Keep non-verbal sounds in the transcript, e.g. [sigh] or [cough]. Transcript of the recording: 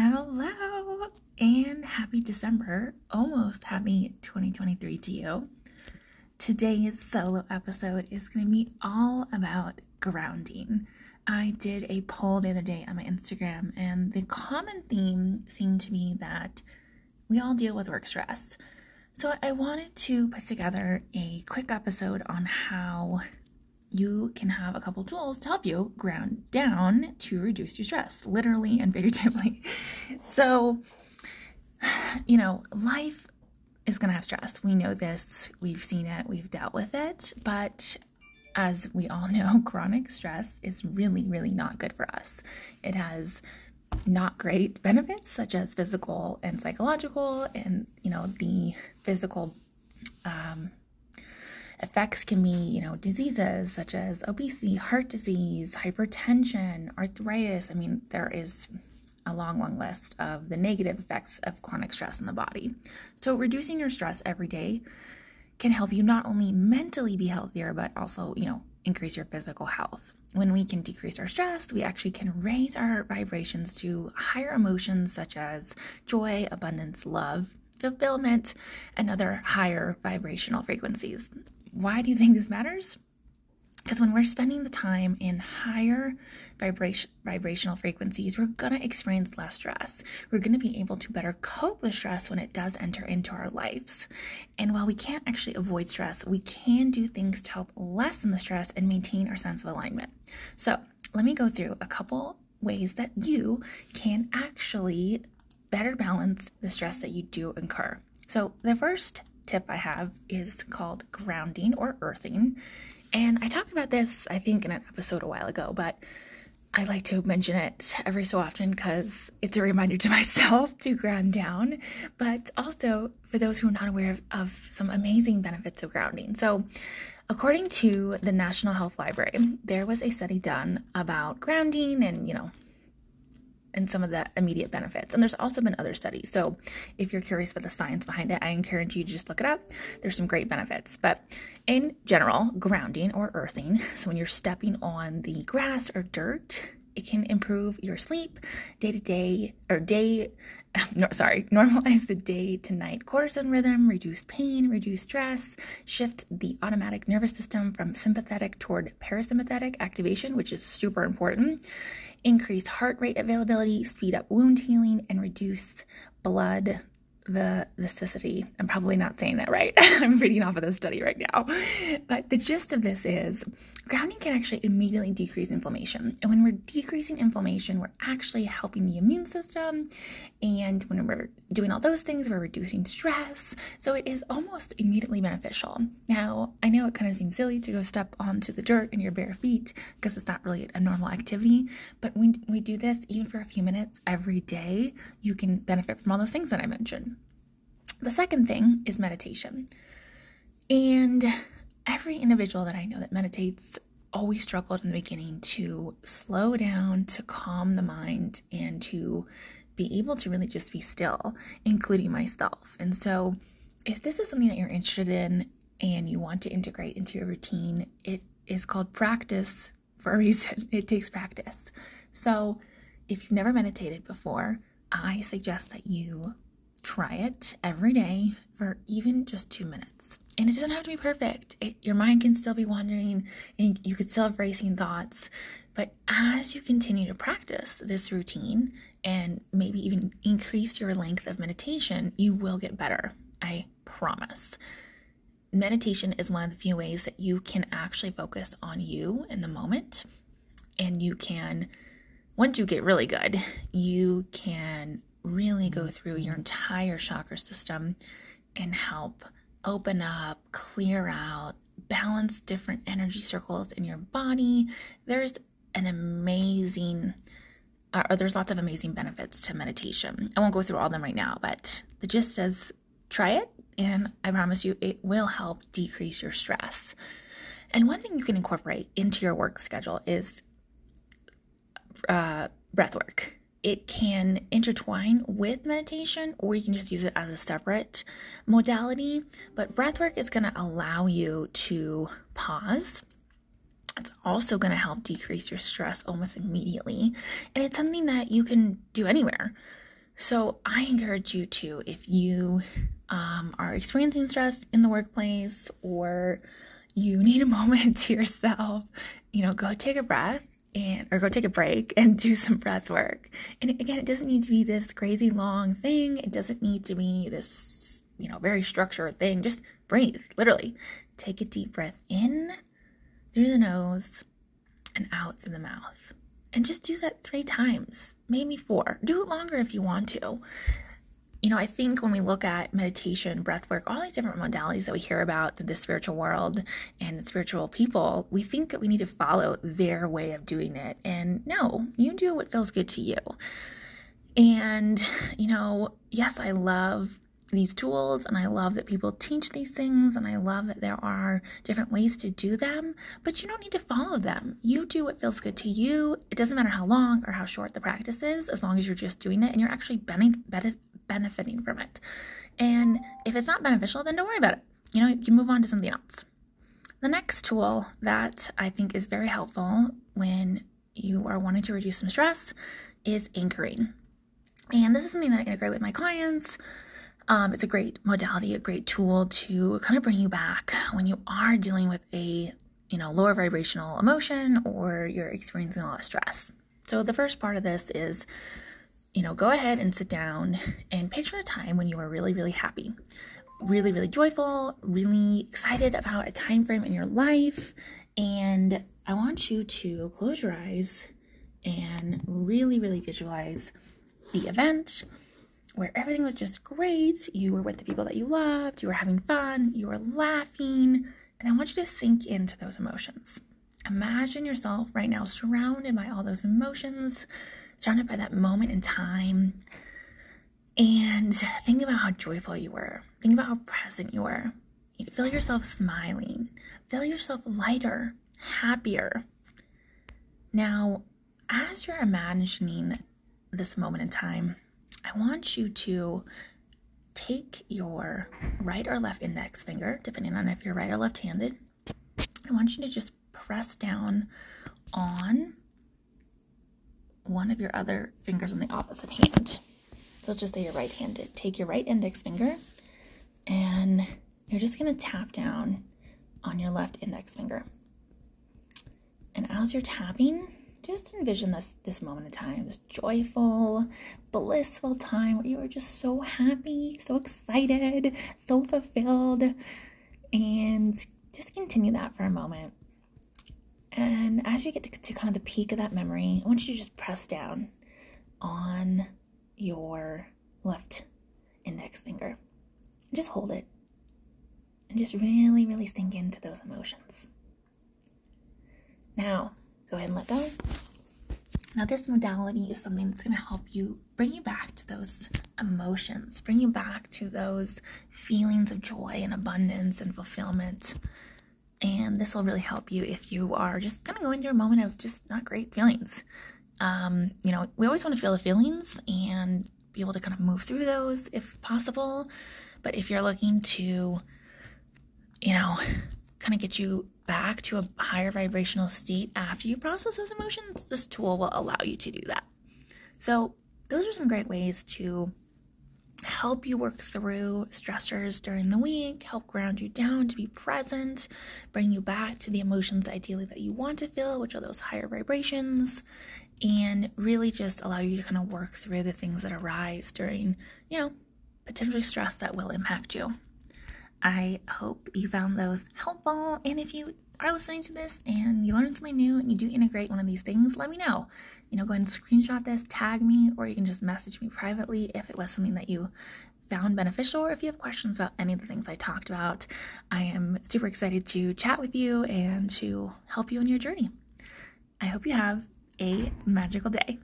Hello and happy December, almost happy 2023 to you. Today's solo episode is going to be all about grounding. I did a poll the other day on my Instagram, and the common theme seemed to be that we all deal with work stress. So I wanted to put together a quick episode on how you can have a couple tools to help you ground down to reduce your stress, literally and figuratively. [laughs] So, you know, life is going to have stress. We know this, we've seen it, we've dealt with it, but as we all [laughs] know, chronic stress is really, really not good for us. It has not great [laughs] benefits such as physical and psychological and you know the physical um, Effects can be, you know, diseases such as obesity, heart disease, hypertension, arthritis. I mean, there is a long, long list of the negative effects of chronic stress in the body. So, reducing your stress every day can help you not only mentally be healthier, but also, you know, increase your physical health. When we can decrease our stress, we actually can raise our vibrations to higher emotions such as joy, abundance, love, fulfillment, and other higher vibrational frequencies. Why do you think this matters? Because when we're spending the time in higher vibration, vibrational frequencies, we're going to experience less stress. We're going to be able to better cope with stress when it does enter into our lives. And while we can't actually avoid stress, we can do things to help lessen the stress and maintain our sense of alignment. So, let me go through a couple ways that you can actually better balance the stress that you do incur. So, the first tip I have is called grounding or earthing. And I talked about this, I think, in an episode a while ago, but I like to mention it every so often because it's a reminder to [laughs] myself to ground down, but also for those who are not aware of, of some amazing benefits of grounding. So, according to the National Health Library, there was a study done about grounding and, you know, and some of the immediate benefits. And there's also been other studies. So if you're curious about the science behind it, I encourage you to just look it up. There's some great benefits. But in general, grounding or earthing, so when you're stepping on the grass or dirt, it can improve your sleep, day to day, or day, [laughs] no, sorry, [laughs] normalize the day to night cortisol rhythm, reduce pain, reduce stress, shift the automatic nervous system from sympathetic toward parasympathetic activation, which is super important increase heart rate availability, speed up wound healing, and reduce blood the viscosity. I'm probably not saying that right. [laughs] I'm reading off of the study right now. But the gist of this is grounding can actually immediately decrease inflammation. And when we're decreasing inflammation, we're actually helping the immune system. And when we're doing all those things, we're reducing stress. So it is almost immediately beneficial. Now, I know it kind of seems silly to go step onto the dirt in your bare feet because it's not really a normal activity. But when we do this, even for a few minutes every day, you can benefit from all those things that I mentioned. The second thing is meditation. And every individual that I know that meditates always struggled in the beginning to slow down, to calm the mind, and to be able to really just be still, including myself. And so, if this is something that you're interested in and you want to integrate into your routine, it is called practice for a [laughs] reason. It takes practice. So, if you've never meditated before, I suggest that you try it every day for even just two minutes. And it doesn't have to be perfect. It, your mind can still be wandering and you could still have racing thoughts. But as you continue to practice this routine and maybe even increase your length of meditation, you will get better. I promise. Meditation is one of the few ways that you can actually focus on you in the moment. And you can, once you get really good, you can really go through your entire chakra system and help open up, clear out, balance different energy circles in your body. There's an amazing uh, or there's lots of amazing benefits to meditation. I won't go through all of them right now, but the gist is try it and I promise you it will help decrease your stress. And one thing you can incorporate into your work schedule is uh, breath work it can intertwine with meditation or you can just use it as a separate modality. But breathwork is going to allow you to pause. It's also going to help decrease your stress almost immediately. And it's something that you can do anywhere. So I encourage you to, if you um, are experiencing stress in the workplace or you [laughs] need a moment to yourself, you know, go take a breath and or go take a break and do some breath work. And again, it doesn't need to be this crazy long thing. It doesn't need to be this, you know, very structured thing. Just breathe, literally. Take a deep breath in through the nose and out through the mouth. And just do that three times, maybe four. Do it longer if you want to. You know, I think when we look at meditation, breath work, all these different modalities that we hear about the spiritual world and spiritual people, we think that we need to follow their way of doing it. And no, you do what feels good to you. And, you know, yes, I love these tools and I love that people teach these things and I love that there are different ways to do them, but you don't need to follow them. You do what feels good to you. It doesn't matter how long or how short the practice is, as long as you're just doing it and you're actually benefiting from it. And if it's not beneficial, then don't worry about it. You know, you move on to something else. The next tool that I think is very helpful when you are wanting to reduce some stress is anchoring. And this is something that I integrate with my clients um, it's a great modality, a great tool to kind of bring you back when you are dealing with a you know lower vibrational emotion or you're experiencing a lot of stress. So the first part of this is you know go ahead and sit down and picture a time when you were really really happy really really joyful really excited about a time frame in your life. And i want you to close your eyes and really really visualize the event where everything was just great. You were with the people that you loved, you were having fun, you were laughing, and I want you to sink into those emotions. Imagine yourself right now surrounded by all those emotions, surrounded by that moment in time. And think about how joyful you were. Think about how present you were. Feel yourself smiling. Feel yourself lighter, happier. Now, as you're imagining this moment in time, I want you to take your right or left index finger, depending on if you're right or left handed. I want you to just press down on one of your other fingers on the opposite hand. So let's just say you're right handed. Take your right index finger and you're just going to tap down on your left index finger. And as you're tapping, just envision this this moment in time, this joyful, blissful time where you are just so happy, so excited, so fulfilled, and just continue that for a moment. And as you get to, to kind of the peak of that memory, I want you to just press down on your left index finger. Just hold it and just really, really sink into those emotions. Now, go ahead and let go. Now, this modality is something that's going to help you bring you back to those emotions, bring you back to those feelings of joy and abundance and fulfillment. And this will really help you if you are just kind of going through a moment of just not great feelings. Um, you know, we always want to feel the feelings and be able to kind of move through those if possible. But if you're looking to, you know, kind of get you back to a higher vibrational state after you process those emotions, this tool will allow you to do that. So, those are some great ways to help you work through stressors during the week, help ground you down to be present, bring you back to the emotions ideally that you want to feel, which are those higher vibrations, and really just allow you to kind of work through the things that arise during, you know, potentially stress that will impact you. I hope you found those helpful. And if you are listening to this and you learned something new and you do integrate one of these things, let me know. You know, go ahead and screenshot this, tag me, or you can just message me privately if it was something that you found beneficial or if you have questions about any of the things I talked about. I am super excited to chat with you and to help you on your journey. I hope you have a magical day.